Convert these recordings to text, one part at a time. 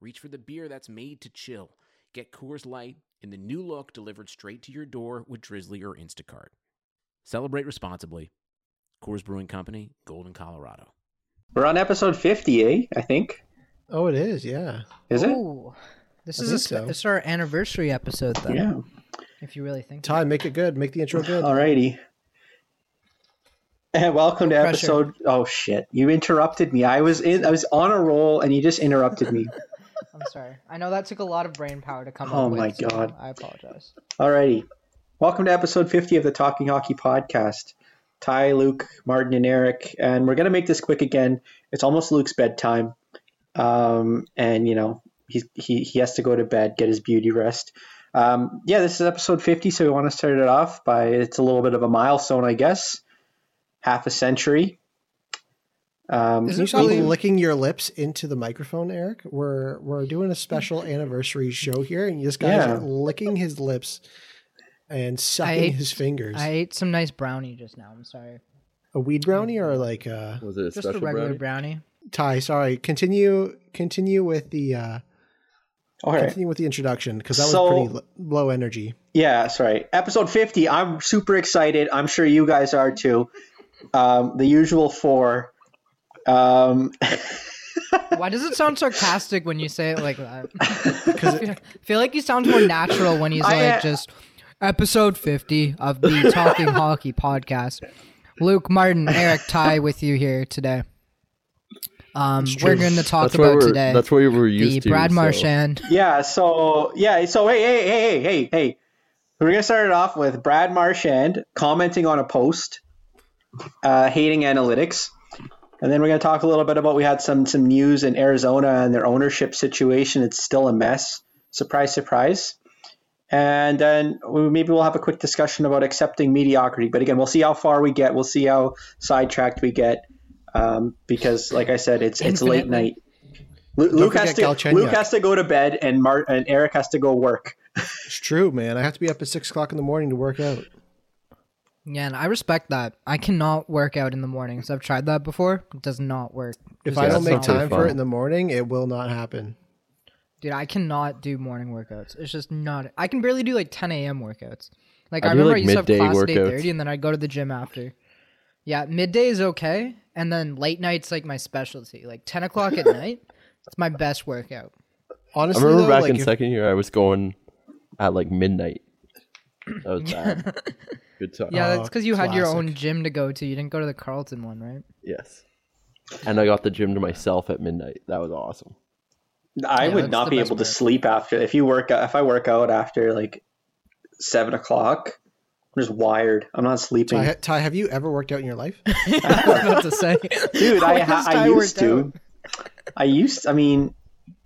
reach for the beer that's made to chill. Get Coors Light in the new look delivered straight to your door with Drizly or Instacart. Celebrate responsibly. Coors Brewing Company, Golden, Colorado. We're on episode 50, eh? I think. Oh, it is. Yeah. Is it? Ooh. This I is a so. this is our anniversary episode, though. Yeah. If you really think. Ty, make it good. Make the intro good. Alrighty. And welcome to Pressure. episode. Oh shit! You interrupted me. I was in. I was on a roll, and you just interrupted me. I'm sorry. I know that took a lot of brain power to come Oh up with. Oh my so God. I apologize. Alrighty. Welcome to episode 50 of the Talking Hockey podcast. Ty, Luke, Martin, and Eric, and we're gonna make this quick again. It's almost Luke's bedtime, um, and you know he's, he he has to go to bed, get his beauty rest. Um, yeah, this is episode 50, so we want to start it off by it's a little bit of a milestone, I guess. Half a century. Um, Is Can you it stop really- licking your lips into the microphone, Eric? We're we're doing a special anniversary show here, and this guy's Yeah. licking his lips and sucking ate- his fingers. I ate some nice brownie just now. I'm sorry. a weed brownie or like uh Was it a Just a regular brownie? brownie. Ty? Sorry. Continue. Continue with the uh all right. continue with the introduction because that was pretty low energy. Yeah, sorry. Episode 50. I'm super excited. I'm sure you guys are too. Um, the usual four. Um, Why does it sound sarcastic when you say it like that? Because I feel like he sounds more natural when he's I, like uh, just episode 50 of the Talking Hockey podcast. Luke, Martin, Eric, Ty with you here today. Um, we're going to talk That's about we're. today That's what we were used the to. Brad so- Marchand. yeah, so yeah, so hey, hey, hey, hey, hey, hey. We're gonna start it off with Brad Marchand commenting on a post, uh, hating analytics, and then we're gonna talk a little bit about we had some some news in Arizona and their ownership situation. It's still a mess. Surprise, surprise. And then we, maybe we'll have a quick discussion about accepting mediocrity. But again, we'll see how far we get. We'll see how sidetracked we get. Um, because, like I said, it's it's late night. Lu- Luke has to Galchenyuk. Luke has to go to bed, and Mart and Eric has to go work. It's true, man. I have to be up at six o'clock in the morning to work out. Yeah, and I respect that. I cannot work out in the mornings. I've tried that before. It does not work. If Just I don't make not not work. time for it in the morning, it will not happen. Dude, I cannot do morning workouts. It's just not. I can barely do like 10 a.m. workouts. Like I, I remember like, I used to have midday class at workouts. 8:30, and then I'd go to the gym after. Yeah, midday is okay, and then late night's like my specialty. Like 10 o'clock at night, it's my best workout. I Honestly, remember though, back like in if- second year, I was going at like midnight. That was bad. Good time. Yeah, Oh, that's because you had your own gym to go to. You didn't go to the Carlton one, right? Yes. And I got the gym to myself at midnight. That was awesome. I Yeah, would that's not the be best able to part. sleep after if you work out. If I work out after like seven o'clock, I'm just wired. I'm not sleeping. Ty, Ty, have you ever worked out in your life? I was about to say, Dude, I, When ha- I Ty used worked to. I used. I mean,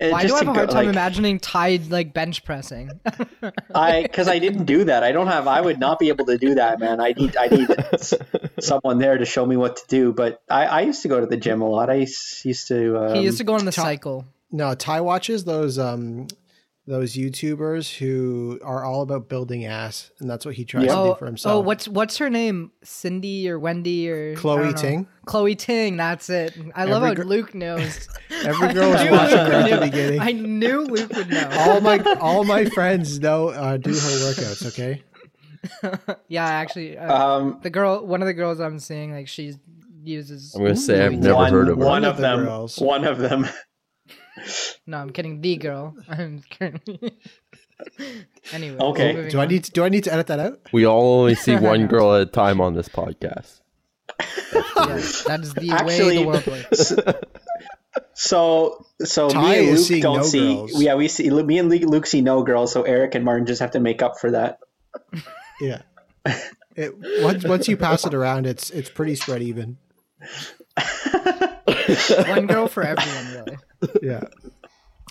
it Why do just I have a hard go, time like, imagining tied like bench pressing? I because I didn't do that. I don't have. I would not be able to do that, man. I need. I need someone there to show me what to do. But I, I used to go to the gym a lot. I used to. Um, he used to go on the Ty- cycle. No, tie watches those um those YouTubers who are all about building ass, and that's what he tries to Oh, do for himself. oh, what's what's her name? Cindy or Wendy or Chloe. Ting? Chloe Ting. That's it. I love Every how gr- Luke knows. Every girl was I knew watching Luke her at the knew. beginning. I knew Luke would know. all my all my friends know uh, do her workouts. Okay, yeah, actually, uh, Um, the girl, one of the girls I'm seeing, like she uses. I'm gonna say I've never one, heard of her. one One of of the them. girls. One of them. No, I'm kidding. The girl. I'm kidding. anyway. Okay. moving do I on. need to, do I need to edit that out? We all only see one girl at a time on this podcast. Yes, that is the way the world works. So so Ty me and Luke don't no see. girls. Yeah, we see. Me and Luke Luke see no girls. So Eric and Martin just have to make up for that. Yeah. It, once once you pass it around, it's it's pretty spread even. One girl for everyone, really. Yeah.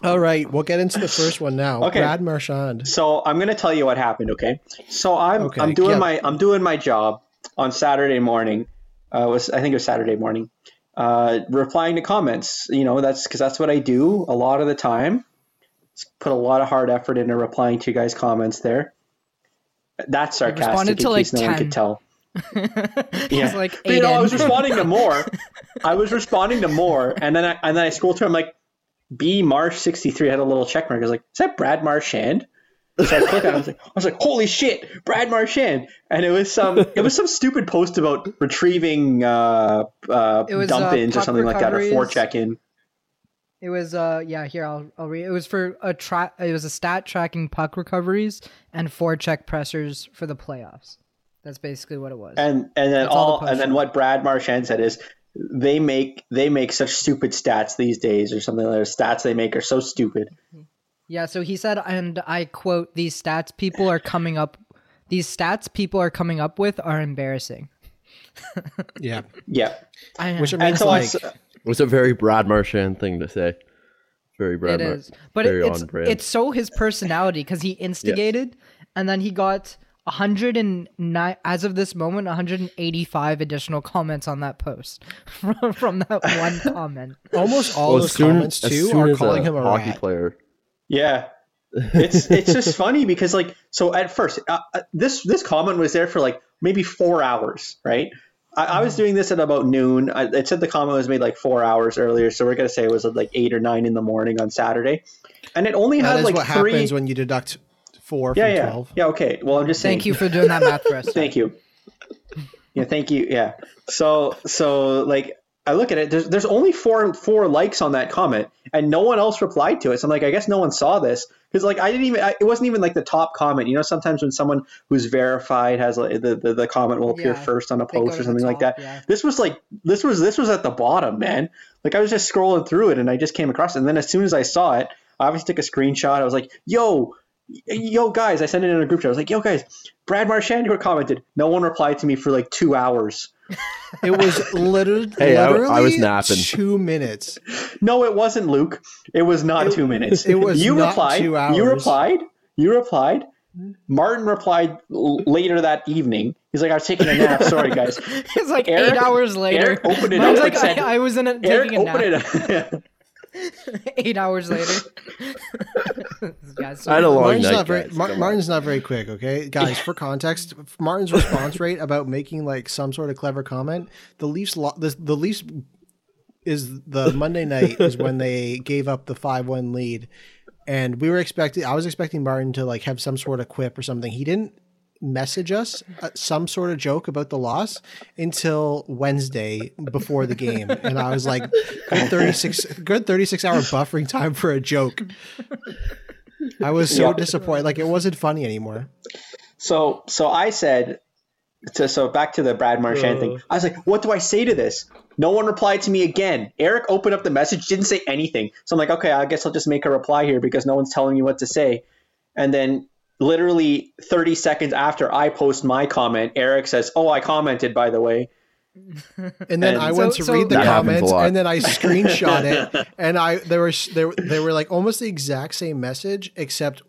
All right, we'll get into the first one now. Okay. Brad Marchand. So I'm gonna tell you what happened. Okay. So I'm Okay, I'm doing yeah. my I'm doing my job on Saturday morning. Uh, was I think it was Saturday morning. Uh, replying to comments. You know that's because that's what I do a lot of the time. Put a lot of hard effort into replying to you guys' comments there. That's sarcastic. responded to, like, case no one 10. could tell. Yeah. like But, you know, I was responding to more. I was responding to more, and then I and then I scrolled through. I'm like, B Marsh sixty three had a little check mark. I was like, is that Brad Marchand? So I clicked on. it. I was like, I was like, holy shit, Brad Marchand! And it was some it was some stupid post about retrieving uh, uh, It was, dump uh, or puck something like that, or recoveries. four check in. It was uh yeah here I'll I'll read it was for a track it was a stat tracking puck recoveries and forecheck pressers for the playoffs. That's basically what it was. And and then That's all the and then what Brad Marchand said is they make they make such stupid stats these days or something like that. Stats they make are so stupid. Mm-hmm. yeah, so he said and I quote these stats people are coming up these stats people are coming up with are embarrassing. Yeah, Yeah. I which I And so like, It was a very Brad Marchand thing to say. Very Brad. it Mar- is. But very it, it's on brand. it's so his personality because he instigated and then he got 109 as of this moment 185 additional comments on that post from, from that one comment. almost all Well, those soon- comments as too soon are as calling him a hockey rat. player. Yeah, it's it's just funny because like so at first uh, uh, this this comment was there for like maybe four hours, right? I, I was doing this at about noon. I, it said the comment was made like four hours earlier, so we're gonna say it was at like eight or nine in the morning on Saturday, and it only That had is like what three. happens when you deduct four yeah, from yeah, twelve. yeah. Okay, well I'm just saying. Thank you for doing that math for us. Thank you. Yeah, thank you. Yeah. So so like I look at it. There's there's only four four likes on that comment, and no one else replied to it. So I'm like, I guess no one saw this because like I didn't even. I, it wasn't even like the top comment. You know, sometimes when someone who's verified has like the the, the comment will appear Yeah, first on a post or the something like that. yeah. This was like this was this was at the bottom, man. Like I was just scrolling through it and I just came across it. And then as soon as I saw it, I obviously took a screenshot. I was like, yo. Yo guys, I sent it in a group chat. I was like, "Yo guys, Brad Marchand commented." No one replied to me for like two hours. It was literally, Hey, I- I was napping. two minutes. No, it wasn't Luke. It was not It- two minutes. it was you not replied. two You replied. You replied. Martin replied l- later that evening. He's like, "I was taking a nap. Sorry, guys." It's like Eric- eight hours later. Eric opened it Mine's up like and said- I, I was in a, Eric taking a nap. opened it. up. eight hours later. yeah, I had a long Martin's night. not very guys. Mar- Martin's not very quick. Okay, guys. For context, Martin's response rate about making like some sort of clever comment. The Leafs, lo- the, the Leafs is the Monday night is when they gave up the five one lead, and we were expecting. I was expecting Martin to like have some sort of quip or something. He didn't message us uh, some sort of joke about the loss until Wednesday before the game, and I was like, good thirty six, good thirty six hour buffering time for a joke. I was so Yeah. disappointed. Like it wasn't funny anymore. So, so I said, to, so back to the Brad Marchand Uh. thing. I was like, "What do I say to this?" No one replied to me again. Eric opened up the message, didn't say anything. So I'm like, "Okay, I guess I'll just make a reply here because no one's telling me what to say." And then, literally 30 seconds after I post my comment, Eric says, "Oh, I commented, by the way." And then And- I went So- to so- read the That happens a comments, and then I screenshot it, and I there were they, were- they were like almost the exact same message, except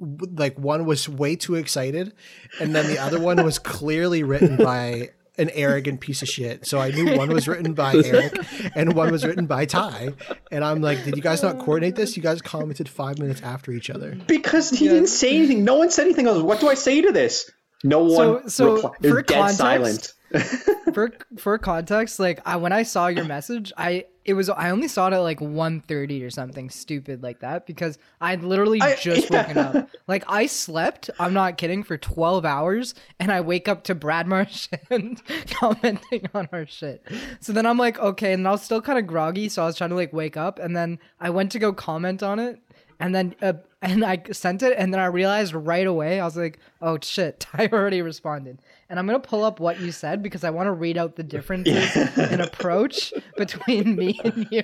like one was way too excited, and then the other one was clearly written by an arrogant piece of shit. So I knew one was written by Eric, and one was written by Ty, and I'm like, did you guys not coordinate this? You guys commented five minutes after each other. Because he didn't say anything. No one said anything. I was, "What do I say to this?" No one. so repli- it for dead context- silent. for for context, like I when I saw your message, I it was I only saw it at like 1.30 or something stupid like that because I'd literally I- just yeah. woken up. Like I slept, I'm not kidding, for 12 hours and I wake up to Brad Marchand commenting on our shit. So then I'm like, okay, and I was still kind of groggy, so I was trying to like wake up and then I went to go comment on it and then uh, and I sent it and then I realized right away I was like, oh shit, Ty already responded. And I'm gonna pull up what you said because I want to read out the differences in approach between me and you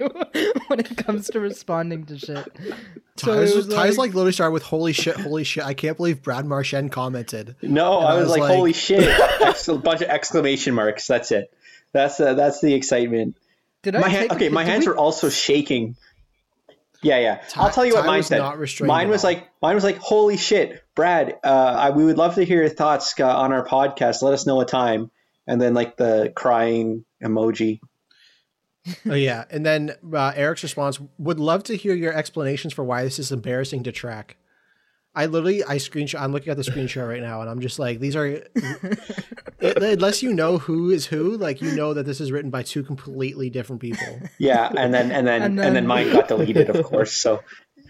when it comes to responding to shit. So it Ty's, was Ty's like literally started with "Holy shit, holy shit!" I can't believe Brad Marchand commented. No, And I I was, was like, like- "Holy shit!" Ex- a bunch of exclamation marks. That's it. That's uh, that's the excitement. did I My hand, take a okay, pic- my hands we- were also shaking. Yeah, yeah. I'll tell you what mine said. Mine was like, mine was like, holy shit, Brad. Uh, I, we would love to hear your thoughts uh, on our podcast. Let us know a time, and then like the crying emoji. Oh yeah, and then uh, Eric's response would love to hear your explanations for why this is embarrassing to track. I literally I screenshot. I'm looking at the screenshot right now, and I'm just like, these are. it- unless you know who is who, like you know that this is written by two completely different people. Yeah, and then and then and And then, then- mine got deleted, of course. So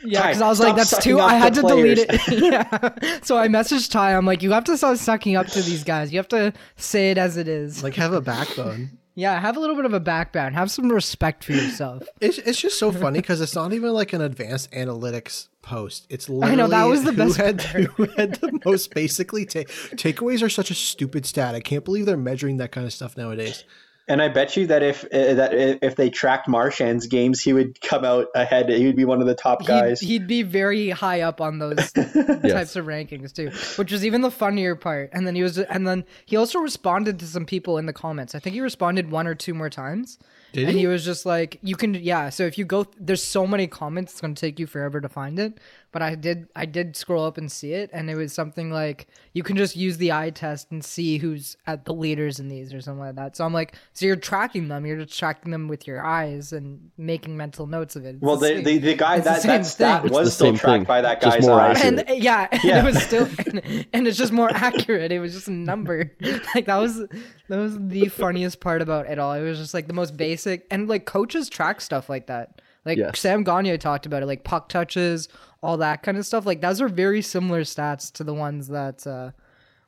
Yeah, because I was like, that's sucking too. I had to delete it. yeah. So I messaged Ty. I'm like, you have to stop sucking up to these guys. You have to say it as it is. Like have a backbone. Yeah, have a little bit of a backbone. Have some respect for yourself. It's it's just so funny because it's not even like an advanced analytics post. It's literally I know, that was the who best had who had the most basically ta- takeaways are such a stupid stat. I can't believe they're measuring that kind of stuff nowadays. And I bet you that if uh, that if they tracked Marchand's games, he would come out ahead. He would be one of the top guys. He'd, he'd be very high up on those types of rankings too, which was even the funnier part. And then he was, and then he also responded to some people in the comments. I think he responded one or two more times. Did and he? he was just like, you can, yeah. So if you go, there's so many comments, it's gonna take you forever to find it. But I did, I did scroll up and see it, and it was something like you can just use the eye test and see who's at the leaders in these or something like that. So I'm like, so you're tracking them, you're just tracking them with your eyes and making mental notes of it. It's well, the the, the, the guy It's the that same that stat thing. Was still tracked thing, by that just guy's more eyes. and yeah, and Yeah. it was still, and, and it's just more accurate. It was just a number. Like that was that was the funniest part about it all. It was just like the most basic, and like coaches track stuff like that. Like Yes. Sam Gagne talked about it, like puck touches, all that kind of stuff. Like those are very similar stats to the ones that uh,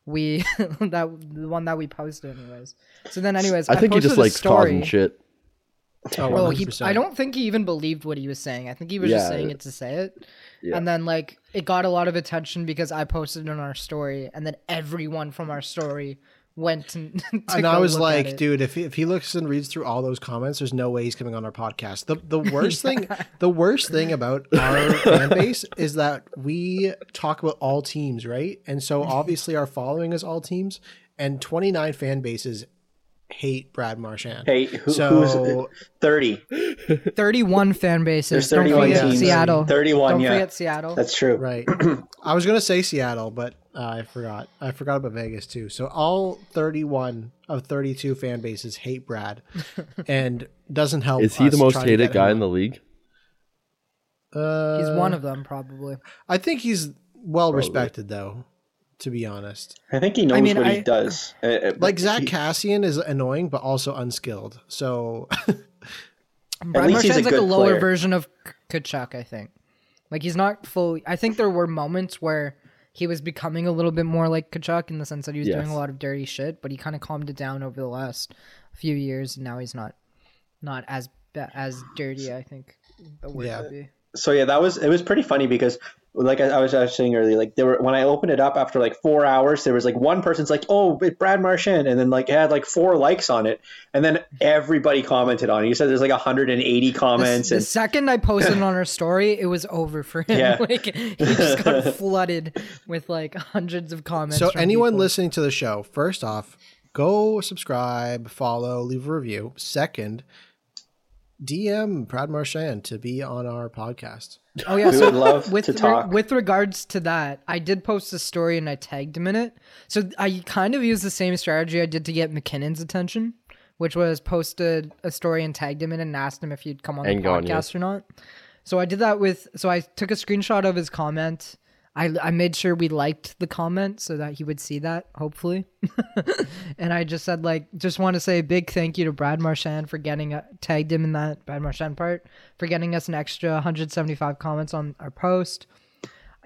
we that the one that we posted, anyways. So then, anyways, I think he just a likes story. shit. Oh, Well, he, I don't think he even believed what he was saying. I think he was just Yeah. saying it to say it. Yeah. And then like it got a lot of attention because I posted it on our story, and then everyone from our story went and. to and I was like, dude, if he, if he looks and reads through all those comments, there's no way he's coming on our podcast. The the worst thing, the worst thing about our fan base is that we talk about all teams, right? And so obviously our following is all teams, and 29 fan bases hate Brad Marchand. Hey, who, So- who's thirty? thirty-one fan bases. There's Don't 31 forget teams. Seattle. 31, Don't yeah. forget Seattle. That's true. Right. I was gonna say Seattle, but uh, I forgot. I forgot about Vegas too. So all 31 of 32 fan bases hate Brad, and doesn't help. Is he the most hated guy him in the league? Uh, He's one of them, probably. I think he's well respected, though. To be honest, I think he knows mean, what I- he does. Uh, uh, like Zach he- Kassian is annoying, but also unskilled. So Brad least he's a Marchand's like a lower player. version of K- Tkachuk, I think. Like he's not fully. I think there were moments where he was becoming a little bit more like Tkachuk in the sense that he was doing a lot of dirty shit, but he kind of calmed it down over the last few years, and now he's not not as as dirty. I think the word Yeah. would be. so yeah, that was it was pretty funny because like I, I was I was saying earlier, like there were when I opened it up after like four hours, there was like one person's like, "Oh, Brad Marchand," and then like it had like four likes on it, and then everybody commented on it. You said there's like 180 comments, the and second I posted on our story, it was over for him. Yeah. like he just got flooded with like hundreds of comments. So anyone people. listening to the show, first off, go subscribe, follow, leave a review. Second, DM Brad Marchand to be on our podcast. Oh yeah, We so would love with to re- with regards to that, I did post a story and I tagged him in it. So I kind of used the same strategy I did to get MacKinnon's attention, which was posted a story and tagged him in and asked him if he'd come on And the podcast or not. So I did that with. So I took a screenshot of his comment. I, I made sure we liked the comment so that he would see that hopefully. And i just said like just want to say a big thank you to brad marchand for getting uh, tagged him in that brad marchand part for getting us an extra 175 comments on our post.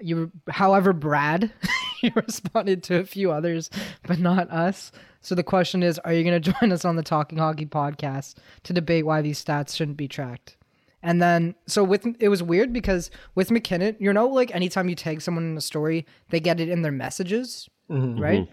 You however brad you responded to a few others but not us. So the question is are you going to join us on the talking hockey podcast to debate why these stats shouldn't be tracked and then, so with it was weird because with MacKinnon, you know, like anytime you tag someone in a story, they get it in their messages, right?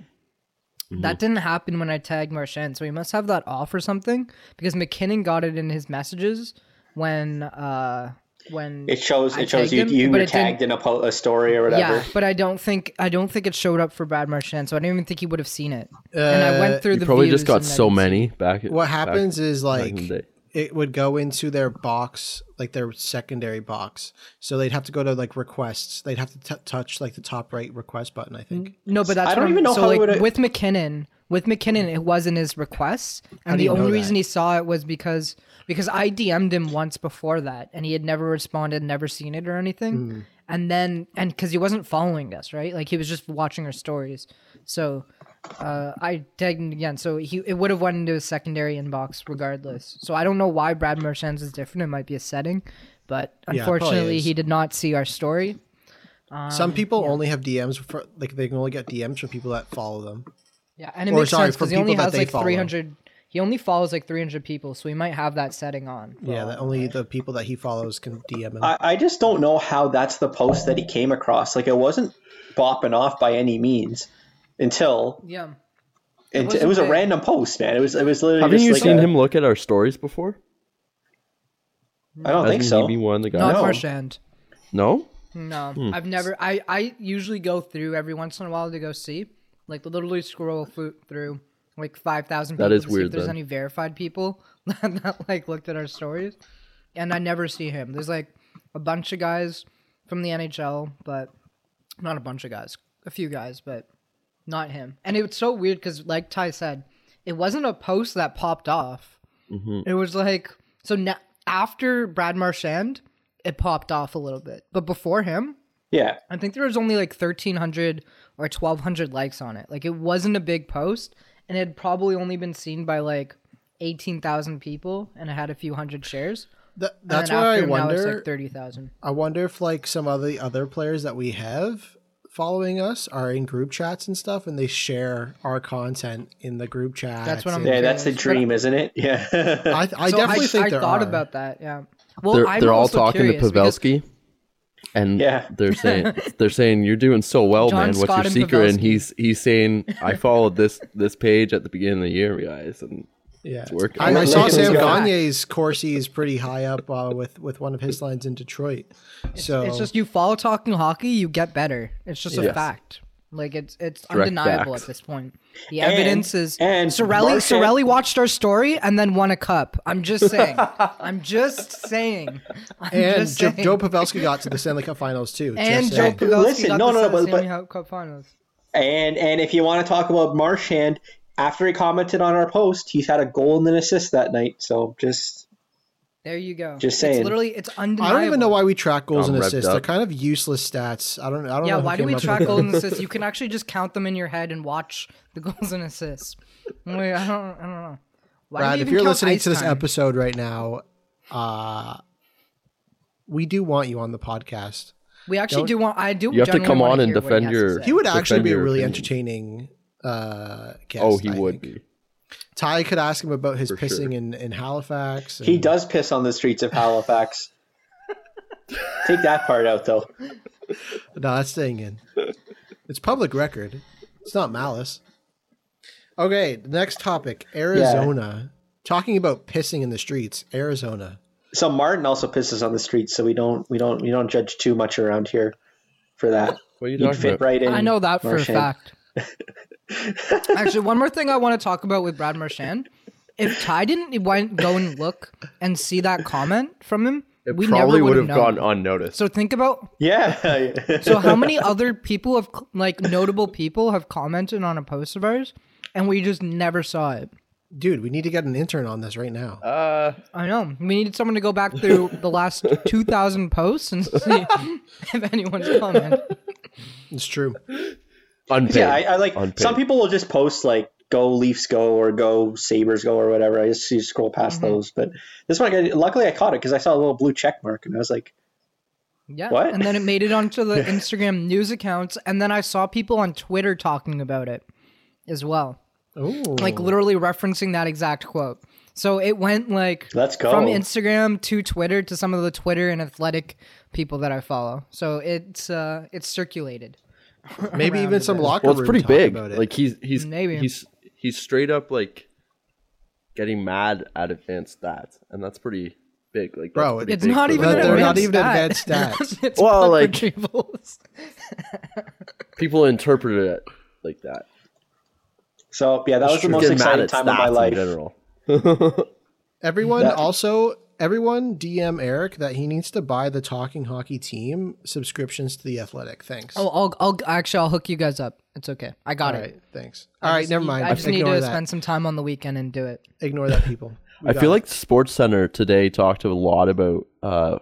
That didn't happen when I tagged Marchand, so he must have that off or something because MacKinnon got it in his messages when uh when it shows I it shows you him, you were tagged in a, po- a story or whatever. yeah, but I don't think I don't think it showed up for Brad Marchand, so I don't even think he would have seen it. and I Uh, went through You the probably just got so many back. What back- happens is like in the day. It would go into their box, like their secondary box. So they'd have to go to like requests. They'd have to t- touch like the top right request button. I think. No, but that's I don't what I'm- even know so how it like would've- with MacKinnon. With MacKinnon, it was in his requests, and the only reason he saw it was because because I DM'd him once before that, and he had never responded, never seen it or anything. Hmm. And then, and because he wasn't following us, right? Like he was just watching our stories. So uh, I tagged him again. So he it would have went into his secondary inbox regardless. So I don't know why Brad Marchand's is different. It might be a setting, but Yeah, it probably unfortunately, is. he did not see our story. Some people only have DMs for like they can only get DMs from people that follow them. Yeah, and it Or makes sorry, sense for because he only people that has they like follow. 300. He only follows like 300 people, so he might have that setting on. Yeah, that only the people that he follows can DM him. I, I just don't know how that's the post that he came across. Like it wasn't bopping off by any means until Yeah. it, it, wasn't was a random post, man. It was it was literally Haven't you like seen a- him look at our stories before? I don't think Hasn't so. he be one of the guys? Not No. Marchand. No. No, Hmm. I've never. I I usually go through every once in a while to go see, like literally scroll through like 5,000 people That is to see weird, if there's then. any verified people that, that like looked at our stories, and I never see him. There's like a bunch of guys from the NHL, but not a bunch of guys, a few guys, but not him. And it was so weird because, like Ty said, it wasn't a post that popped off. Mm-hmm. It was like so na- after Brad Marchand, it popped off a little bit, but before him, Yeah. I think there was only like 1,300 or 1,200 likes on it. Like it wasn't a big post, and it had probably only been seen by like 18,000 people, and it had a few hundred shares. Th- that's then why I after, now it's wonder. like 30,000. I wonder if like some of the other players that we have following us are in group chats and stuff, and they share our content in the group chat. That's what I'm- Yeah, that's the But- dream, isn't it? Yeah. I, I So definitely think I there thought are. about that. Yeah. Well, they're they're all talking to curious because- Pavelski, and Yeah. they're saying they're saying you're doing so well, John man. What's your and secret? And he's he's saying I followed this this page at the beginning of the year, guys, and Yeah, working. I, I saw Sam this. Gagne's Corsi is pretty high up uh, with with one of his lines in Detroit. So It's just you follow talking hockey, you get better. It's just a fact. Like it's it's Direct undeniable facts. at this point. The evidence is and Cirelli Marchand- Cirelli watched our story and then won a cup. I'm just saying. I'm just saying. I'm and just Joe, saying. Joe Pavelski got to the Stanley Cup Finals too. and just Joe saying. Pavelski Listen, got no, the no, no, but- Stanley Cup Finals. and and if you want to talk about Marchand, after he commented on our post, he's had a goal and an assist that night. So just There you go. Just saying. It's literally it's undeniable. I don't even know why we track goals I'm and revved assists. They're kind of useless stats. I don't. I don't Yeah, know. why do we track goals and assists? You can actually just count them in your head and watch the goals and assists. Wait, I don't, I don't know. Why do Brad, you if you're listening to this time? episode right now, uh, we do want you on the podcast. we actually don't- do want. I do. You have to come on and hear what he defend your- He would actually be a really opinion. entertaining uh, guest. oh, he I would think. be. Ty could ask him about his For pissing sure. in, in Halifax. he does piss on the streets of Halifax. Take that part out though. No, that's staying in. It's public record. It's not malice. Okay, next topic Arizona. Talking about pissing in the streets, Arizona. So Martin also pisses on the streets, so we don't we don't we don't judge too much around here for that. What are you He'd talking fit about? right in. I know that for a fact. Actually, one more thing I want to talk about with Brad Marchand. If Ty didn't went, go and look and see that comment from him, It we probably never would would have known. gone unnoticed. So think about Yeah. so how many other people have like notable people have commented on a post of ours, and we just never saw it. Dude, we need to get an intern on this right now. uh, I know we needed someone to go back through the last two thousand posts and see if anyone's commented. It's true. Unpaid. yeah, I, I like Unpaid. some people will just post like "Go Leafs Go" or "Go Sabres Go" or whatever. I just you scroll past Mm-hmm. those, but this one, I- luckily, I caught it because I saw a little blue check mark, and I was like, Yeah. What? And then it made it onto the Instagram news accounts, and then I saw people on Twitter talking about it as well, Ooh. like literally referencing that exact quote. So it went like "Let's go." from Instagram to Twitter to some of the Twitter and athletic people that I follow. So it's uh it's circulated. Maybe even some bit. locker well, it's pretty big. about it. Like he's he's Maybe. he's he's straight up like getting mad at advanced stats, and that's pretty big. Like, Bro, It's not even But an they're advanced not even advanced stats. it's Well, like- retrievals. people interpret it like that. so yeah, that was the most exciting time of my stats in general. Everyone That- also everyone DM Eric that he needs to buy the Talking Hockey team subscriptions to the Athletic. Thanks. Oh, I'll, I'll actually I'll hook you guys up. It's okay. I got All it. right, thanks. I All right, just never mind. I just need Ignore to that. spend some time on the weekend and do it. Ignore that, people. We I got feel it. like SportsCenter today talked a lot about uh,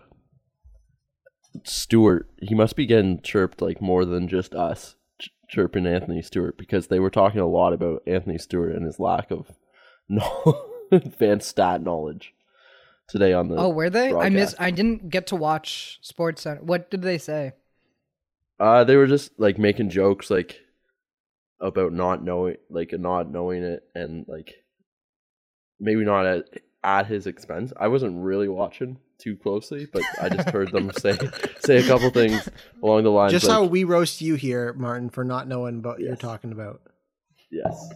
Stewart. He must be getting chirped like more than just us ch- chirping Anthony Stewart because they were talking a lot about Anthony Stewart and his lack of no advanced stat knowledge today on the. Oh, were they? I missed. I didn't get to watch SportsCenter. What did they say? Uh, they were just like making jokes like about not knowing, like not knowing it, and like maybe not at at his expense. I wasn't really watching too closely, but I just heard them say say a couple things along the lines. just like, how we roast you here, Martin, for not knowing what you're talking about, yes,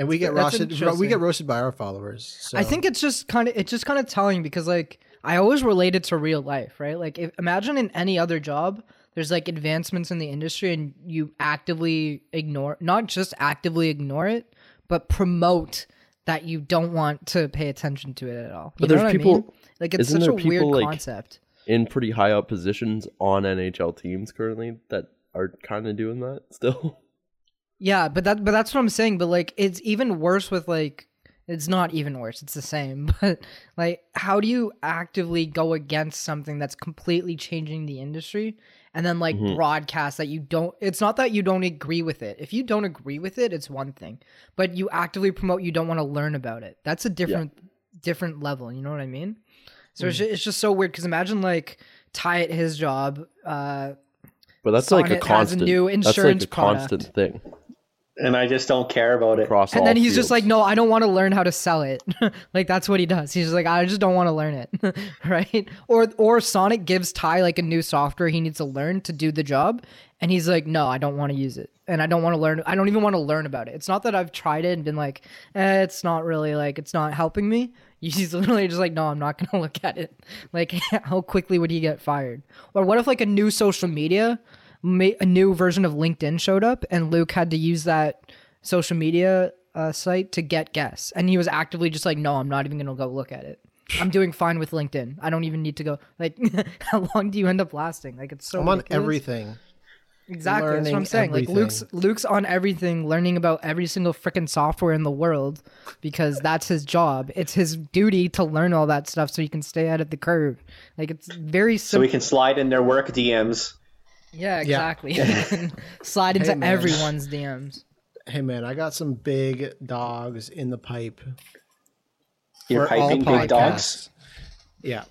and we get That's roasted. We get roasted by our followers. So. I think it's just kind of it's just kind of telling because like I always relate it to real life, right? Like if, imagine in any other job, there's like advancements in the industry and you actively ignore, not just actively ignore it, but promote that you don't want to pay attention to it at all. You But know there's what I people- mean? Like it's isn't such a weird like- concept. in pretty high up positions on NHL teams currently that are kind of doing that still. Yeah, but that but that's what I'm saying. But like it's even worse with like it's not even worse, it's the same. But like how do you actively go against something that's completely changing the industry and then like Mhm. broadcast that you don't it's not that you don't agree with it. If you don't agree with it, it's one thing. But you actively promote you don't want to learn about it. That's a different different level, you know what I mean? So it's, just, it's just so weird because imagine like Ty at his job, uh, But that's Sonnet like a has a constant. new that's like insurance a constant thing and I just don't care about it. across. and then he's just like, no, I don't want to learn how to sell it. like that's what he does. He's just like, I just don't want to learn it, right? Or or Sonic gives Ty like a new software he needs to learn to do the job, and he's like, no, I don't want to use it, and I don't want to learn. I don't even want to learn about it. It's not that I've tried it and been like, eh, it's not really like it's not helping me. He's literally just like, no, I'm not gonna look at it. Like, how quickly would he get fired? Or what if like a new social media, ma- a new version of LinkedIn showed up, and Luke had to use that social media uh, site to get guests, and he was actively just like, "No, I'm not even gonna go look at it. I'm doing fine with LinkedIn. I don't even need to go." Like, how long do you end up lasting? Like, it's so I'm on everything. Exactly, that's what I'm saying. Like, Luke's. Luke's on everything, learning about every single freaking software in the world because that's his job. It's his duty to learn all that stuff so he can stay ahead of the curve. Like, it's very So simple. we can slide in their work DMs. Yeah, exactly. Slide into Hey, everyone's DMs. Hey man, I got some big dogs in the pipe. You're for all piping big dogs. Yeah,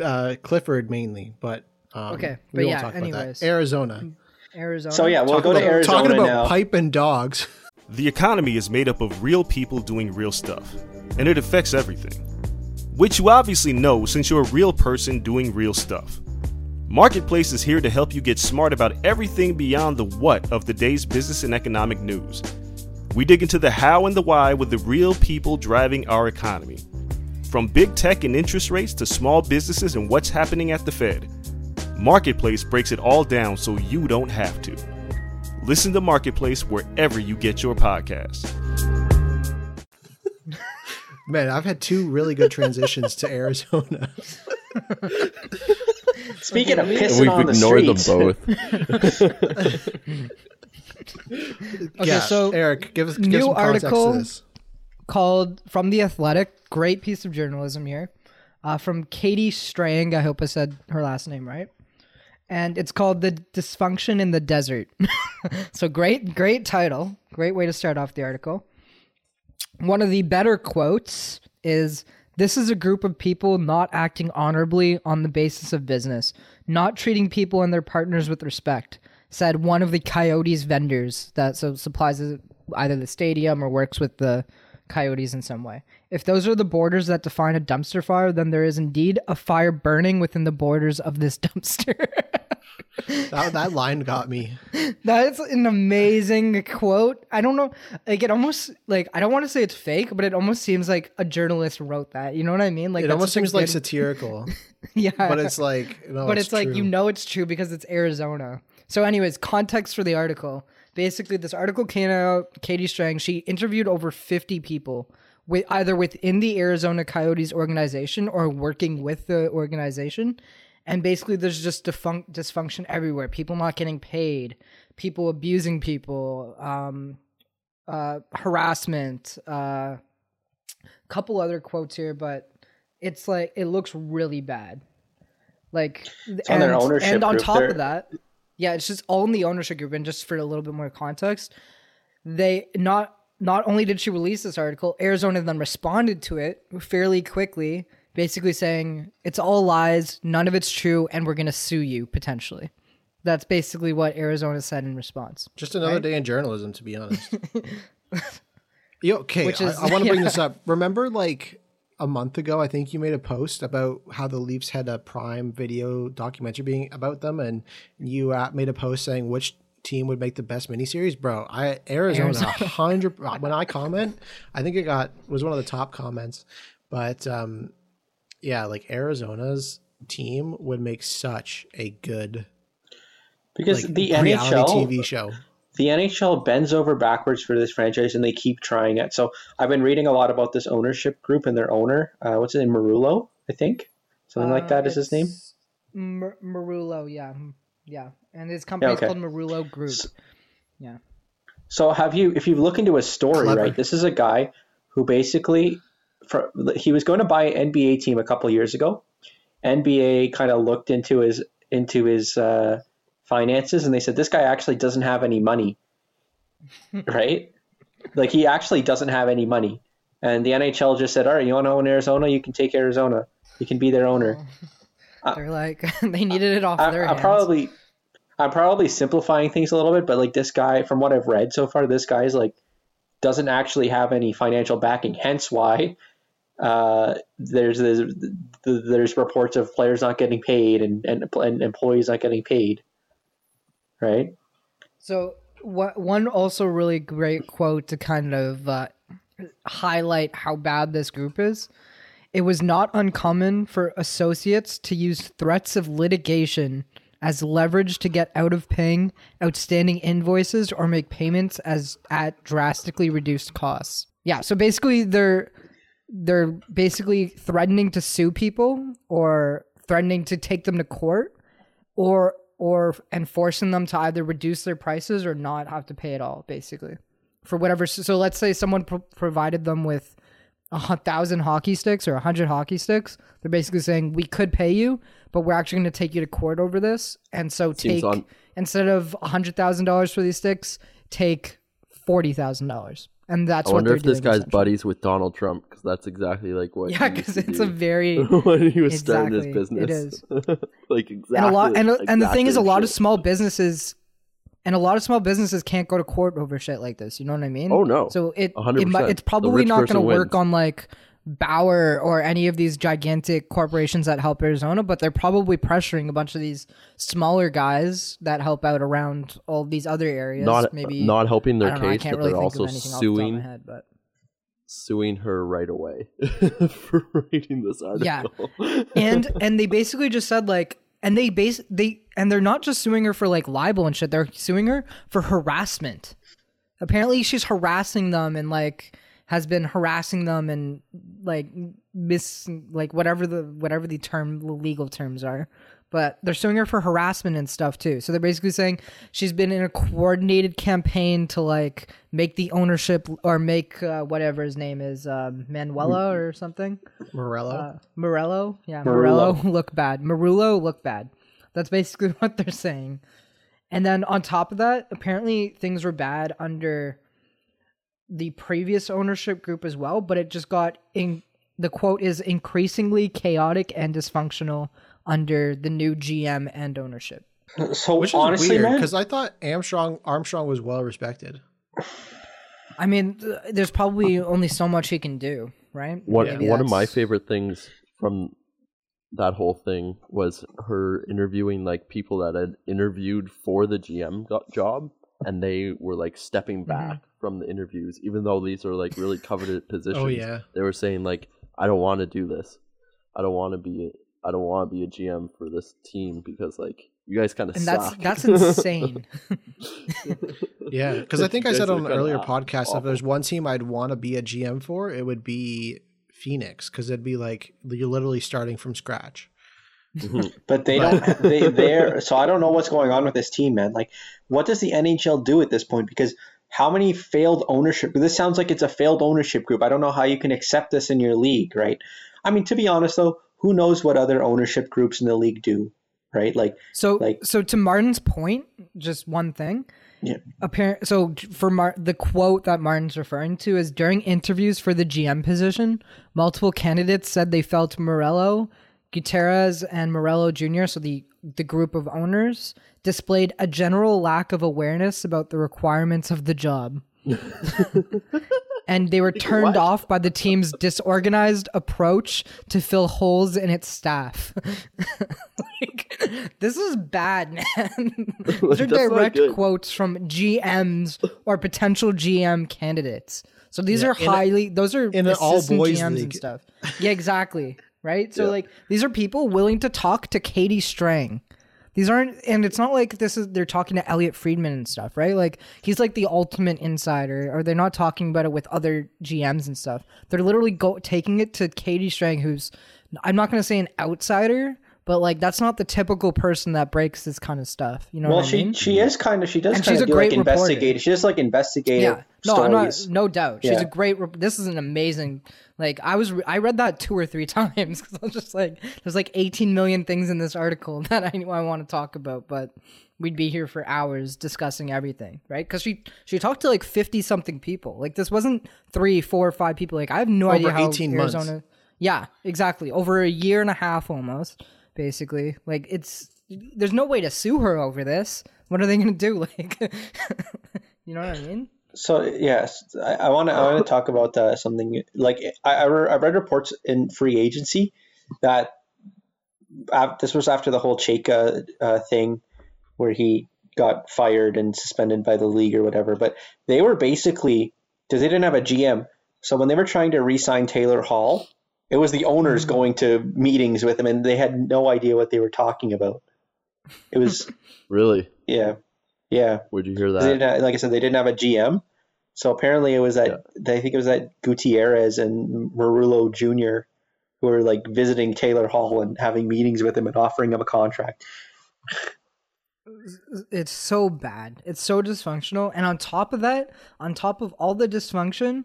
uh, Clifford mainly, but um, Okay, we but won't yeah, talk about anyways. that. Arizona. Arizona. So yeah, we'll go to Talking about- Arizona Talking about now. pipe and dogs. The economy is made up of real people doing real stuff, and it affects everything. Which you obviously know since you're a real person doing real stuff. Marketplace is here to help you get smart about everything beyond the what of the day's business and economic news. We dig into the how and the why with the real people driving our economy. From big tech and interest rates to small businesses and what's happening at the Fed. Marketplace breaks it all down so you don't have to. Listen to Marketplace wherever you get your podcasts. Man, I've had two really good transitions to Arizona. Speaking of And pissing we've on the ignored streets, them both. Okay, yeah, so Eric, give us give new some article- to this. called from the Athletic. Great piece of journalism here, uh, from Katie Strang. I hope I said her last name right. And it's called "The Dysfunction in the Desert." so great, great title. Great way to start off the article. One of the better quotes is This is a group of people not acting honorably on the basis of business, not treating people and their partners with respect, said one of the Coyotes vendors that so supplies either the stadium or works with the Coyotes in some way. If those are the borders that define a dumpster fire, then there is indeed a fire burning within the borders of this dumpster. That, that line got me. That's an amazing quote. I don't know, like it almost like I don't want to say it's fake, but it almost seems like a journalist wrote that. You know what I mean? Like It almost seems like satirical, yeah, but it's like no, but it's, like true. you know it's true because it's Arizona. So, anyways, context for the article. Basically, this article came out. Katie Strang she interviewed over fifty people with either within the Arizona Coyotes organization or working with the organization. And basically, there's just defun- dysfunction everywhere. People not getting paid, people abusing people, um, uh, harassment. A uh, couple other quotes here, but it's like it looks really bad. Like on and, their ownership and on top they're- of that, yeah, it's just all in the ownership group. And just for a little bit more context, they not not only did she release this article, Arizona then responded to it fairly quickly, basically saying it's all lies, none of it's true, and we're gonna sue you potentially. That's basically what Arizona said in response. Just another day in journalism, to be honest. Yo, okay, Which is- I, want to bring yeah. this up. Remember, like a month ago, I think you made a post about how the Leafs had a Prime Video documentary being about them, and you uh, made a post saying which team would make the best miniseries, bro. I Arizona, Arizona. hundred. when I comment, I think it got was one of the top comments, but um, yeah, like Arizona's team would make such a good because like the NHL TV show. the NHL bends over backwards for this franchise and they keep trying it. So I've been reading a lot about this ownership group and their owner. Uh, what's his name? Meruelo, I think. Something like that is his name. Mar- Meruelo, yeah, mm, yeah, and his company is okay. called Meruelo Group. S- Yeah. So have you, if you look into his story, Clever. right? This is a guy who basically, for, he was going to buy an NBA team a couple years ago. NBA kind of looked into his into his uh, finances, and they said this guy actually doesn't have any money, right? Like he actually doesn't have any money, and the NHL just said, "All right, you want to own Arizona? You can take Arizona. You can be their owner." They're like they needed it off I, their I'm hands. probably I'm probably simplifying things a little bit, but like this guy, from what I've read so far, this guy's like doesn't actually have any financial backing. Hence why uh, there's, there's there's reports of players not getting paid and, and and employees not getting paid. Right. So what one also really great quote to kind of uh, highlight how bad this group is. It was not uncommon for associates to use threats of litigation as leverage to get out of paying outstanding invoices or make payments as at drastically reduced costs. Yeah, so basically they're they're basically threatening to sue people or threatening to take them to court or or enforcing them to either reduce their prices or not have to pay at all basically for whatever so let's say someone pro- provided them with a thousand hockey sticks or a hundred hockey sticks they're basically saying we could pay you but we're actually going to take you to court over this. And so Seems take on- instead of a hundred thousand dollars for these sticks take forty thousand dollars and that's I wonder they're if this guy's buddies with Donald Trump because that's exactly like what. yeah because it's do a very when he was starting his business. is. like exactly. and a lot and, and the thing is a lot shit. of small businesses and a lot of small businesses can't go to court over shit like this you know what i mean Oh, no. so it, A hundred it might, it's probably not going to work on like bauer or any of these gigantic corporations that help arizona but they're probably pressuring a bunch of these smaller guys that help out around all these other areas not maybe not helping their know, case, but really they're also of the top of my suing head, but suing her right away for writing this article. Yeah. and and they basically just said like and they base they and they're not just suing her for like libel and shit they're suing her for harassment apparently she's harassing them and like has been harassing them and like miss like whatever the whatever the term the legal terms are but they're suing her for harassment and stuff too so they're basically saying she's been in a coordinated campaign to like make the ownership or make uh, whatever his name is um, manuela or something Meruelo. uh, Meruelo, yeah, Meruelo look bad. Meruelo look bad. That's basically what they're saying. And then on top of that, apparently things were bad under the previous ownership group as well, but it just got in the quote is increasingly chaotic and dysfunctional under the new GM and ownership. So Which is honestly, weird because I thought Armstrong Armstrong was well respected. I mean, there's probably only so much he can do, right? One Maybe one of my favorite things from that whole thing was her interviewing like people that had interviewed for the GM go- job, and they were like stepping mm-hmm. back from the interviews, even though these are like really coveted oh, positions. Oh yeah. They were saying like, "I don't want to do this. I don't want to be. I don't want to be a GM for this team because like You guys kind of and suck. that's that's insane. Yeah, because I think I said on an earlier aw- podcast if there's one team I'd want to be a GM for, it would be Phoenix because it'd be like you're literally starting from scratch. Mm-hmm. But they don't. They they're so I don't know what's going on with this team, man. Like, what does the NHL do at this point? Because how many failed ownership? This sounds like it's a failed ownership group. I don't know how you can accept this in your league, right? I mean, to be honest though, who knows what other ownership groups in the league do, right? Like, So, Like- so to Martin's point, just one thing. Yeah. Apparent. So for Mar- the quote that Martin's referring to is during interviews for the GM position, multiple candidates said they felt Meruelo, Gutierrez, and Meruelo Jr. So the the group of owners displayed a general lack of awareness about the requirements of the job. and they were turned What? off by the team's disorganized approach to fill holes in its staff. like, this is bad, man. These are direct quotes from GMs or potential GM candidates. So these Yeah, are in a- highly those are in an assistant all-boys GMs and league. stuff. Yeah, exactly. Right? So Yeah. like these are people willing to talk to Katie Strang. These aren't, and it's not like this is they're talking to Elliotte Friedman and stuff, right? Like he's like the ultimate insider, or they're not talking about it with other GMs and stuff. They're literally go taking it to Katie Strang, who's I'm not gonna say an outsider, but like that's not the typical person that breaks this kind of stuff. You know well, what I she mean? she is kind of she does And kind she's of a do like great reporter. investigate. She does like investigative yeah, no, I'm not, stories. no doubt. She's Yeah. a great. Rep- this is an amazing. Like I was, re- I read that two or three times because I was just like, there's like 18 million things in this article that I I want to talk about, but we'd be here for hours discussing everything, right? Because she she talked to like 50 something people. Like this wasn't three, four, or five people. Like I have no Over idea how 18 months. Arizona. Yeah, exactly. Over a year and a half almost, basically. Like it's there's no way to sue her over this. What are they gonna do? Like, you know what I mean? So yes, I want to I want to talk about uh, something like I I, re- I read reports in free agency that uh, this was after the whole Chayka uh, thing where he got fired and suspended by the league or whatever. But they were basically because they didn't have a GM, so when they were trying to re-sign Taylor Hall, it was the owners mm. going to meetings with him, and they had no idea what they were talking about. It was really? yeah, yeah. Where'd you hear They that? didn't have- like I said, they didn't have a GM. So apparently it was that yeah. I think it was that Gutierrez and Meruelo Jr. who were like visiting Taylor Hall and having meetings with him and offering him a contract. It's so bad. It's so dysfunctional. And on top of that, on top of all the dysfunction,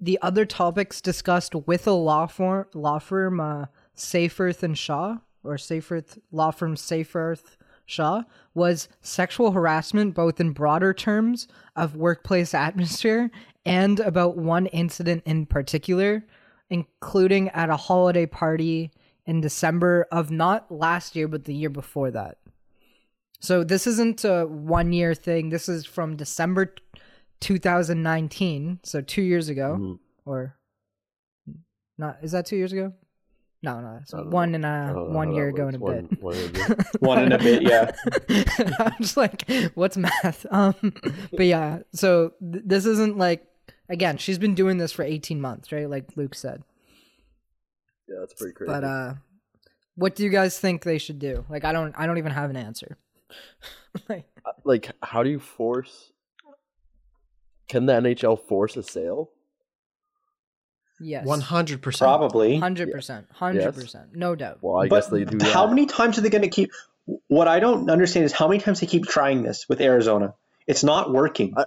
the other topics discussed with a law firm, law firm, uh, and Shaw, or Seyfarth law firm Seyfarth Shaw, was sexual harassment, both in broader terms of workplace atmosphere and about one incident in particular, including at a holiday party in December of not last year, but the year before that. So this isn't a one year thing. This is from December 2019, so two years ago, Mhm. or not? Is that two years ago? No, no, it's I don't one and I a one year ago and a works. bit. One- one and a bit. One and a bit, yeah. I'm just like, what's math? Um, but yeah, so th- this isn't like again. She's been doing this for 18 months, right? Like Luke said. Yeah, that's pretty crazy. But uh, what do you guys think they should do? Like, I don't, I don't even have an answer. like, uh, like, how do you force? Can the NHL force a sale? yes, One hundred percent. Probably. hundred percent, hundred percent, no doubt. Well, I But guess they do. That. How many times are they going to keep? What I don't understand is how many times they keep trying this with Arizona. It's not working. I-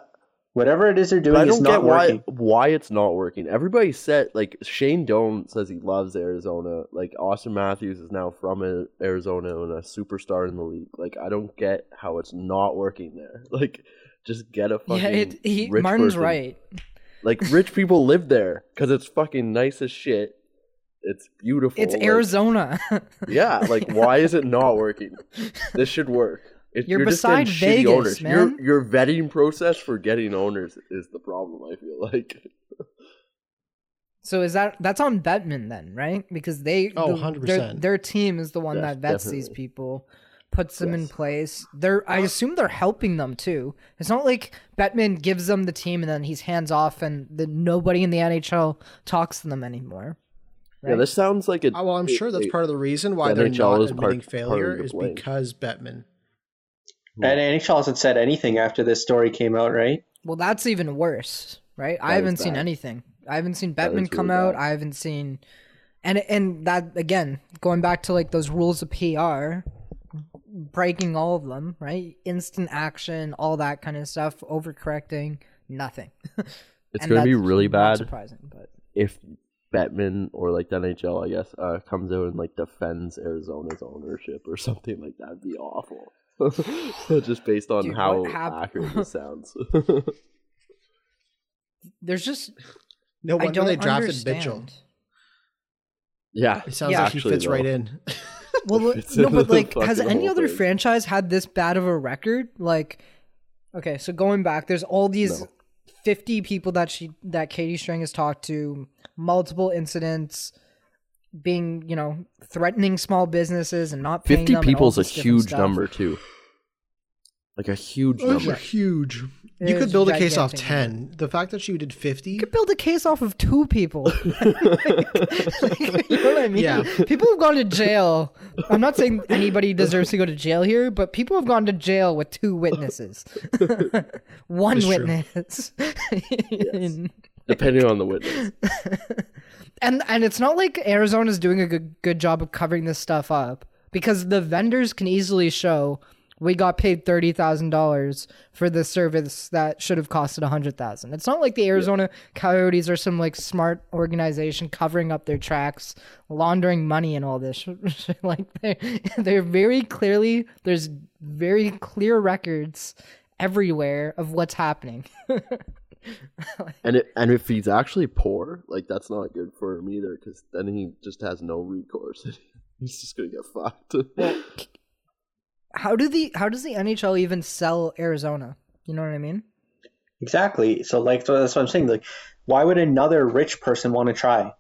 Whatever it is they're But doing I is don't get why working. why it's not working. Everybody said like Shane Doan says he loves Arizona. Like Auston Matthews is now from Arizona and a superstar in the league. Like I don't get how it's not working there. Like just get a fucking Yeah, it, he, rich Martin's person. right. Like rich people live there because it's fucking nice as shit. It's beautiful. It's like- Arizona. Yeah, like why is it not working? This should work. It, You're just getting beside shitty Vegas, owners. man. Your your vetting process for getting owners is the problem. I feel like. so is that that's on Bettman then, right? Because they, Oh, the- 100%. Their, their team is the one Yes, that vets these people, puts them in place. They're, I assume they're helping them too. It's not like Bettman gives them the team and then he's hands off, and the, nobody in the NHL talks to them anymore. Yeah, this sounds like a. Oh, well, I'm sure that's a- part of the reason why the they're NHL not is admitting part failure the is because Bettman. And NHL hasn't said anything after this story came out, right? Well, that's even worse, right? I haven't seen bad. anything. I haven't seen That is Bettman come really out. bad. I haven't seen, and and that again, going back to like those rules of PR, breaking all of them, right? Instant action, all that kind of stuff, overcorrecting, nothing. It's gonna be really bad Surprising, but if Bettman or like the NHL, I guess, uh, comes out and like defends Arizona's ownership or something like that. Would be awful. Just based on Dude, how hap- accurate it sounds. there's just No I wonder don't they drafted understand. Mitchell. yeah, It sounds Yeah. like he Actually, fits right in. Well, no, but like, has any other thing. franchise had this bad of a record? Like, okay, so going back, there's all these No. 50 people that she that Katie Strang has talked to, multiple incidents, being you know threatening small businesses and not paying fifty them and all people's a huge stuff. number too. Like a huge Those number. are huge. It You could is build a case off ten. The fact that she did fifty. You could build a case off of two people. Like, you know what I mean? Yeah. People have gone to jail. I'm not saying anybody deserves to go to jail here, but people have gone to jail with two witnesses. One It's true. witness. Depending on the witness. And and it's not like Arizona's doing a good good job of covering this stuff up because the vendors can easily show we got paid thirty thousand dollars for the service that should have costed a hundred thousand. It's not like the Arizona Coyotes are some like smart organization covering up their tracks, laundering money and all this. like they they're very clearly there's very clear records everywhere of what's happening. And it, and if he's actually poor, like that's not good for him either, because then he just has no recourse. he's just gonna get fucked. how do the how does the NHL even sell Arizona? You know what I mean? Exactly. So, like, so that's what I'm saying. Like, why would another rich person want to try?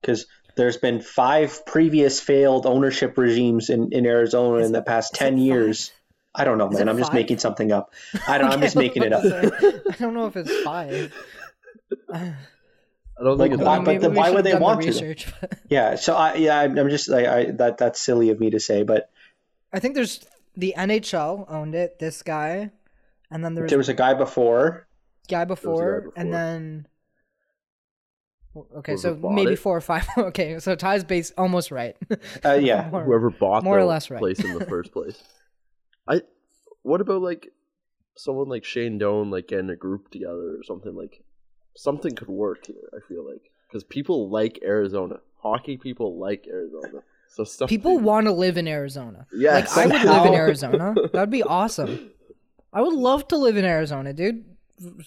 Because there's been five previous failed ownership regimes in, in Arizona in the past is 10 it years. I don't know, Is man. I'm just making something up. I don't. I'm just making it up. I don't know if it's five. I don't Like, think it's why- that but bad. then we why would they done the want to? research, but Yeah. So I yeah I'm I'm just like I that that's silly of me to say, but I think there's the NHL owned it. This guy, and then there was, there was a guy before. guy guy before, and then. Okay, Whoever so maybe it? four or five. Okay, so Ty's base almost right. Uh, yeah. More- whoever bought more or less right. place in the first place. I. What about like someone like Shane Doan, like getting a group together or something like something could work here. I feel like because people like Arizona, hockey people like Arizona, so stuff. People want to live in Arizona. Yeah, Like I would live in Arizona. That'd be awesome. I would love to live in Arizona, dude.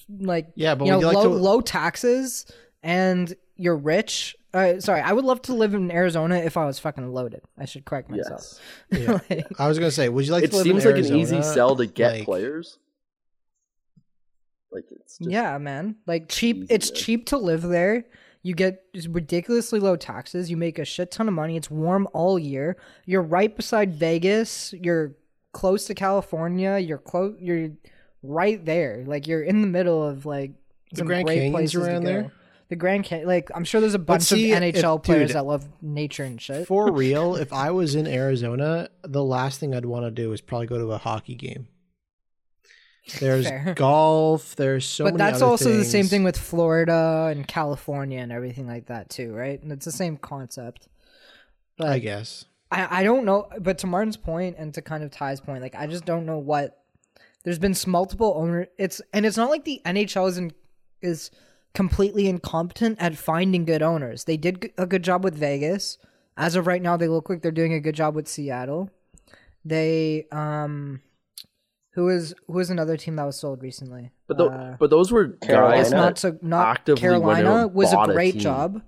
Like Yeah, but you know, you like low, to? low taxes and you're rich. Uh, sorry, I would love to live in Arizona if I was fucking loaded. I should correct myself. Yes. Yeah. Like, I was gonna say, would you like It to live seems in like an easy sell to get Like, players. Like it's just, yeah, man. Like cheap. easy, It's man. cheap to live there. You get ridiculously low taxes. You make a shit ton of money. It's warm all year. You're right beside Vegas. You're close to California. You're close. You're right there. Like you're in the middle of like some Grand great Canyon's places around to go. there? The Grand Canyon. Like I'm sure there's a bunch see, of if- NHL players dude, that love nature and shit. For real, if I was in Arizona, the last thing I'd want to do is probably go to a hockey game. There's Fair. golf. There's so but that's also the same thing with Florida and California and everything like that too, right? And it's the same concept. But I guess. I, I don't know, but to Martin's point and to kind of Ty's point, like I just don't know what. There's been multiple owner. It's and it's not like the NHL is in, is completely incompetent at finding good owners. They did a good job with Vegas. As of right now, they look like they're doing a good job with Seattle. They um, who is who is another team that was sold recently? but tho- Uh, but those were Carolina. guys it's not so not actively Carolina was a bought a great team. job.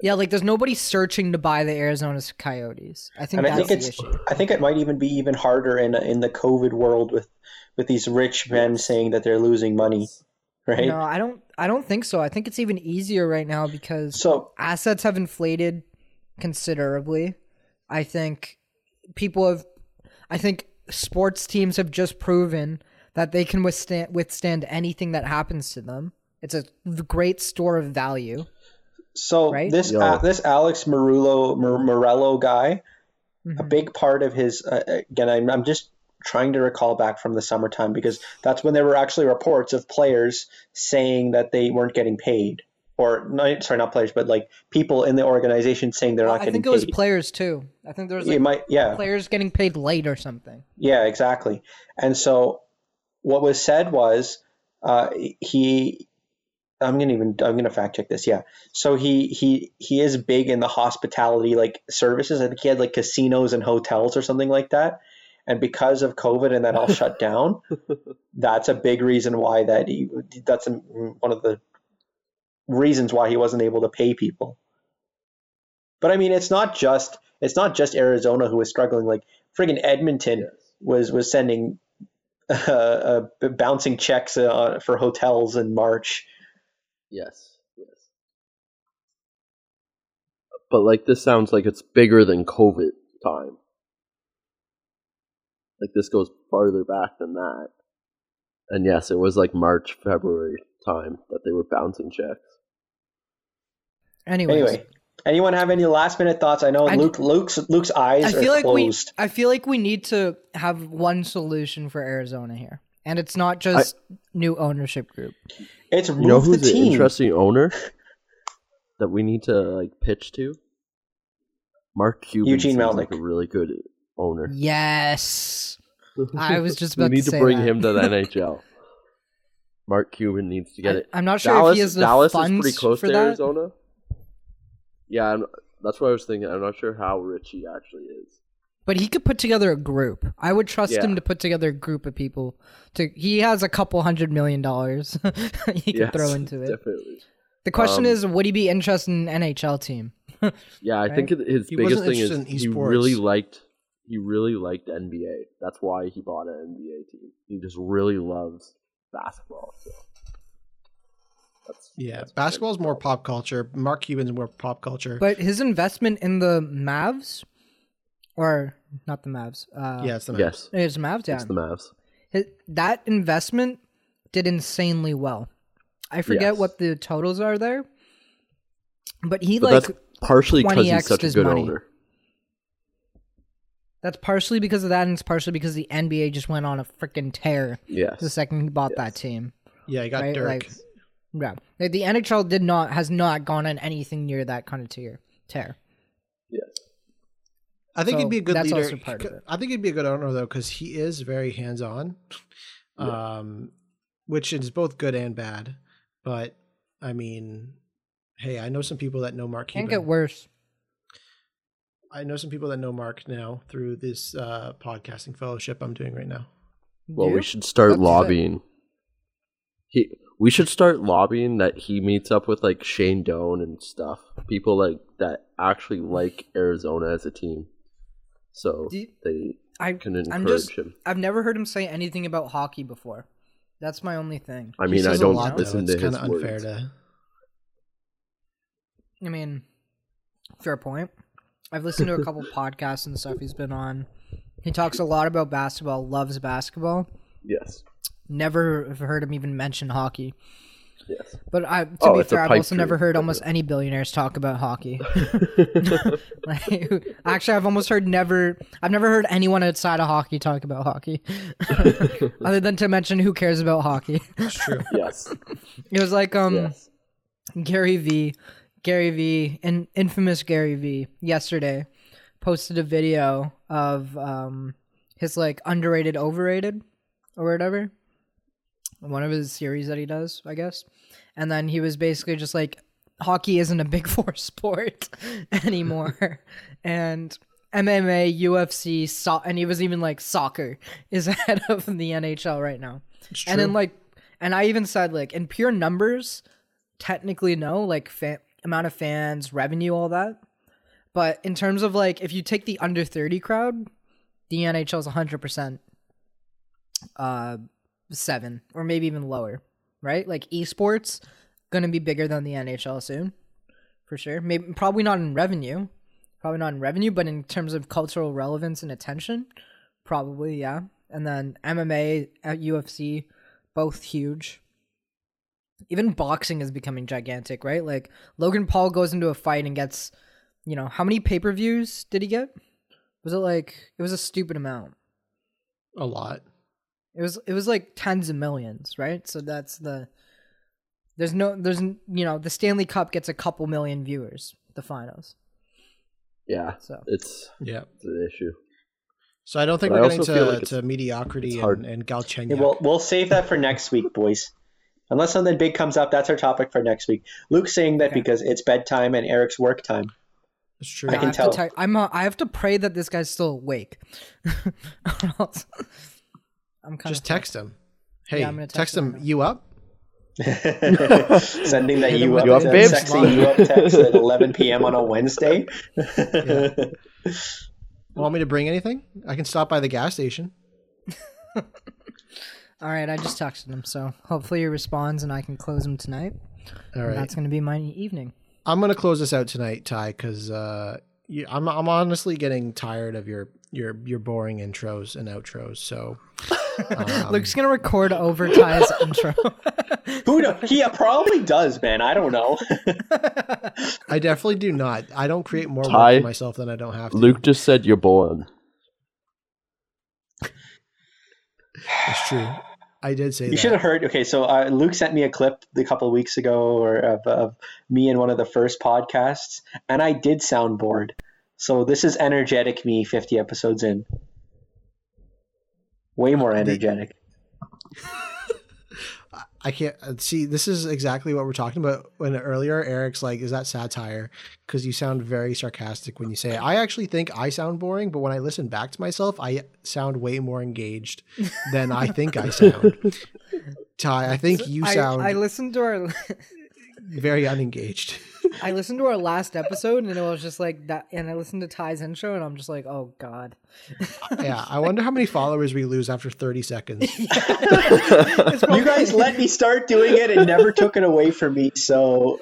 Yeah, like there's nobody searching to buy the Arizona Coyotes. I think And I that's think the issue. I think it might even be even harder in in the COVID world with with these rich men saying that they're losing money, right? No, I don't. I don't think so. I think it's even easier right now because So assets have inflated considerably. I think people have. I think sports teams have just proven that they can withstand withstand anything that happens to them. It's a great store of value. So Right? this Yo. uh, this Alex Meruelo Mor- Meruelo guy, a big part of his uh, again I'm, I'm just trying to recall back from the summertime because that's when there were actually reports of players saying that they weren't getting paid or not sorry not players but like people in the organization saying they're not getting paid. I think it was players too. I think there was it like might yeah players getting paid late or something. yeah exactly and so what was said was uh, he i'm gonna even i'm gonna fact check this yeah. So he he he is big in the hospitality like services. I think he had like casinos and hotels or something like that. And because of covid and that all shut down that's a big reason why that he that's a, one of the reasons why he wasn't able to pay people. But i mean it's not just it's not just arizona who was struggling. Like friggin edmonton was was sending uh, uh, bouncing checks uh, for hotels in march Yes. Yes. But like this sounds like it's bigger than COVID time. Like this goes farther back than that. And yes, it was like March, February time that they were bouncing checks. Anyways, Anyway, anyone have any last minute thoughts? I know I- Luke Luke's Luke's eyes I feel are like closed. we I feel like we need to have one solution for Arizona here. And it's not just new ownership group. It's You know who's the an team. interesting owner that we need to like pitch to? Mark Cuban Eugene seems like a really good owner. Yes. I was just about to say. We need to say bring that. him to the NHL. Mark Cuban needs to get I- it. I'm not sure Dallas, if he has the Dallas funds is pretty close for to that. Arizona. Yeah, I'm, that's what I was thinking. I'm not sure how rich he actually is. But he could put together a group. I would trust Yeah. him to put together a group of people. To he has a couple hundred million dollars he could Yes, throw into it. Definitely. The question Um, is, would he be interested in an NHL team? Yeah, I think his He biggest thing is he really liked he really liked NBA. That's why he bought an NBA team. He just really loves basketball. So that's Yeah, that's basketball's more pop culture. Mark Cuban's more pop culture. But his investment in the Mavs, or not the Mavs, uh, yeah, it's the Mavs. yes, it's Mavs. Yeah, it's the Mavs. His- that investment did insanely well. I forget Yes. what the totals are there, but he But like that's partially because he's such a good money. owner. that's partially because of that, and it's partially because the NBA just went on a freaking tear Yes. the second he bought that team. Yeah, he got Right, Dirk. like- Yeah, like, the NHL did not has not gone on anything near that kind of tear. Tear. yes. I think So he'd be a good that's leader. also part of it. I think he'd be a good owner though, because he is very hands on, um, which is both good and bad. But I mean, hey, I know some people that know Mark Can't get worse. I know some people that know Mark now through this uh, podcasting fellowship I'm doing right now. Well, Yeah. we should start That's it. lobbying. He, we should start lobbying that he meets up with like Shane Doan and stuff. People like that actually like Arizona as a team, so you- they I, can encourage I'm just. him. I've never heard him say anything about hockey before. That's my only thing. I mean, I don't lot, though. listen It's to his kinda unfair words. to. I mean, fair point. I've listened to a couple podcasts and stuff he's been on. He talks a lot about basketball, loves basketball. Yes, Never have heard him even mention hockey. Yes. But I, to Oh, be fair, I've also never heard almost any billionaires talk about hockey. like, actually, I've almost heard never. I've never heard anyone outside of hockey talk about hockey, other than to mention who cares about hockey. That's true. yes, It was like um yes. Gary V, Gary V, and infamous Gary V yesterday posted a video of um his like underrated, overrated, or whatever. One of his series that he does, I guess. And then he was basically just like, hockey isn't a big four sport anymore, and MMA, UFC, so- and he was even like soccer is ahead of the NHL right now. And then like, and I even said like in pure numbers, technically no, like amount of fans, revenue, all that. But in terms of like, if you take the under thirty crowd, the NHL is hundred percent, uh, seven or maybe even lower, right? Like esports gonna be bigger than the NHL soon, for sure. Maybe probably not in revenue, probably not in revenue, but in terms of cultural relevance and attention, probably yeah. And then MMA at uh, UFC, both huge. Even boxing is becoming gigantic, right? Like Logan Paul goes into a fight and gets, you know, how many pay per views did he get? Was it like it was a stupid amount? A lot. It was it was like tens of millions, right? So that's the there's no there's you know the Stanley Cup gets a couple million viewers, the finals. Yeah, So it's, Yeah. it's an issue. So I don't think But we're getting to, like to mediocrity and, and Galchenyuk. Yeah, we'll, we'll save that for next week, boys. Unless something big comes up, that's our topic for next week. Luke's saying that Okay. because it's bedtime and Eric's work time. It's true. I Yeah, can have to tell. tell- I'm uh, I have to pray that this guy's still awake. Or else- I'm kind Just of text him. Hey, I'm gonna text, text him him. right. You up? Sending that Hit you up, You up, babes? sexy you up text at 11 p.m. on a Wednesday. Want me to bring anything? I can stop by the gas station. All right, I just texted him, so hopefully he responds and I can close him tonight. All right, And. That's gonna be my evening. I'm gonna close this out tonight, Ty, because uh, I'm I'm honestly getting tired of your your your boring intros and outros. So um, Luke's gonna record over Ty's intro. Who know? He probably does, man. I don't know. I definitely do not. I don't create more Ty, work for myself than I don't have to. Luke just said you're boring. It's true. I did say You that. should have heard. Okay, so uh, Luke sent me a clip a couple of weeks ago, or of, of me in one of the first podcasts, and I did sound bored. So this is energetic me, fifty episodes in. Way more energetic. I can't uh, see. This is exactly what we're talking about. When earlier Eric's like, "Is that satire?" Because you sound very sarcastic when you say it. I actually think I sound boring, but when I listen back to myself, I sound way more engaged than I think I sound. Ty, I think you I- sound I, listened to our very unengaged. I listened to our last episode and it was just like that and I listened to Ty's intro and I'm just like, oh god. yeah, I wonder how many followers we lose after 30 seconds. It's You guys let me start doing it and never took it away from me. So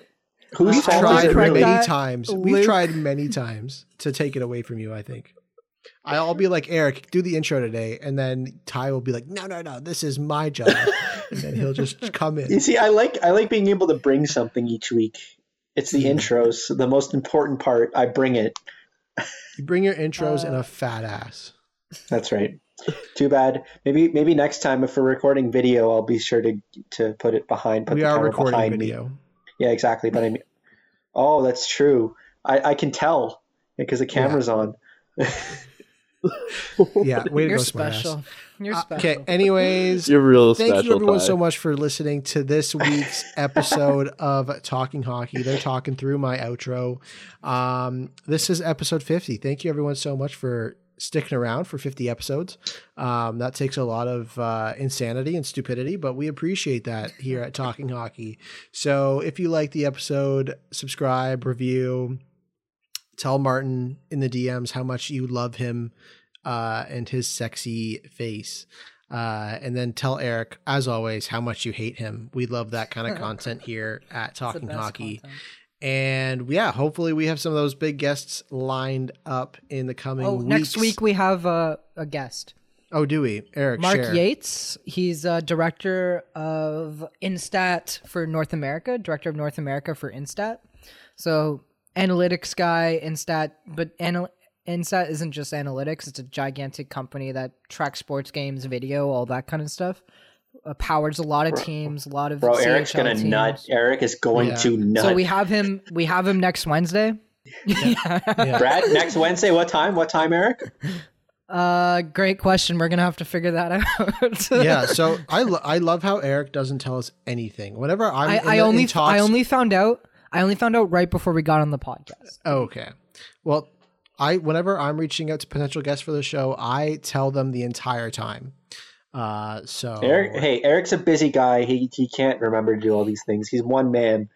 whose We've tried it many that, times. We've tried many times to take it away from you. I think. I'll be like Eric, do the intro today, and then Ty will be like, "No, no, no, this is my job," and then he'll just come in. You see, I like I like being able to bring something each week. It's the Hmm. intros, the most important part. I bring it. You bring your intros Uh, in a fat ass. That's right. Too bad. Maybe maybe next time if we're recording video, I'll be sure to to put it behind. Put We the are recording behind video. Me. Yeah, exactly. But I mean, oh, that's true. I I can tell because the camera's on. Yeah, way to You're go, special. You're Uh, special. Okay. Anyways, You're real Thank special. you everyone Ty. so much for listening to this week's episode of Talking Hockey. They're talking through my outro. Um, this is episode 50. Thank you everyone so much for sticking around for 50 episodes. Um, that takes a lot of uh, insanity and stupidity, but we appreciate that here at Talking Hockey. So if you like the episode, subscribe, review, tell Martin in the DMs how much you love him uh, and his sexy face. Uh, and then tell Eric, as always, how much you hate him. We love that kind of content here at Talking Hockey. content. And yeah, hopefully we have some of those big guests lined up in the coming Oh, weeks. next week we have uh, a guest. Oh, do we? Eric, Mark. Yates. He's a director of Instat for North America, director of North America for Instat. So analytics guy, Instat, but anal- Instat isn't just analytics; it's a gigantic company that tracks sports games, video, all that kind of stuff. Uh, powers a lot of teams, a lot of Bro, Eric's gonna teams. nut. Eric is going Yeah. to nut. So we have him. We have him next Wednesday. Yeah. Brad, next Wednesday, what time? What time, Eric? Uh, great question. We're gonna have to figure that out. yeah, so I lo- I love how Eric doesn't tell us anything. Whenever I'm, I, I the- only talks, I only found out I only found out right before we got on the podcast. Okay. Well, I whenever I'm reaching out to potential guests for the show, I tell them the entire time. Uh, so Eric, hey, Eric's a busy guy. He he can't remember to do all these things. He's one man.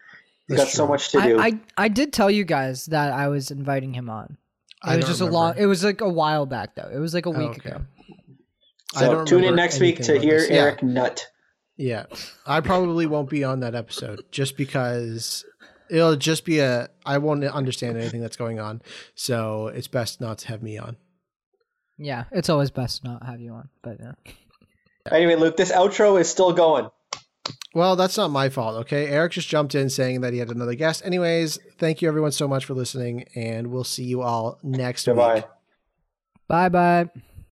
He's That's got so much to I, do. I I did tell you guys that I was inviting him on. I It was don't just a long. It was like a while back though. It was like a Oh, week okay. ago. I so don't tune in next week to hear this. Yeah. Eric nut. Yeah, I probably won't be on that episode just because it'll just be a I won't understand anything that's going on. So it's best not to have me on. Yeah, it's always best to not have you on. But uh, Anyway, Luke, this outro is still going. Well, that's not my fault, okay? Eric just jumped in saying that he had another guest. Anyways, thank you everyone so much for listening, and we'll see you all next Goodbye. week. Bye bye.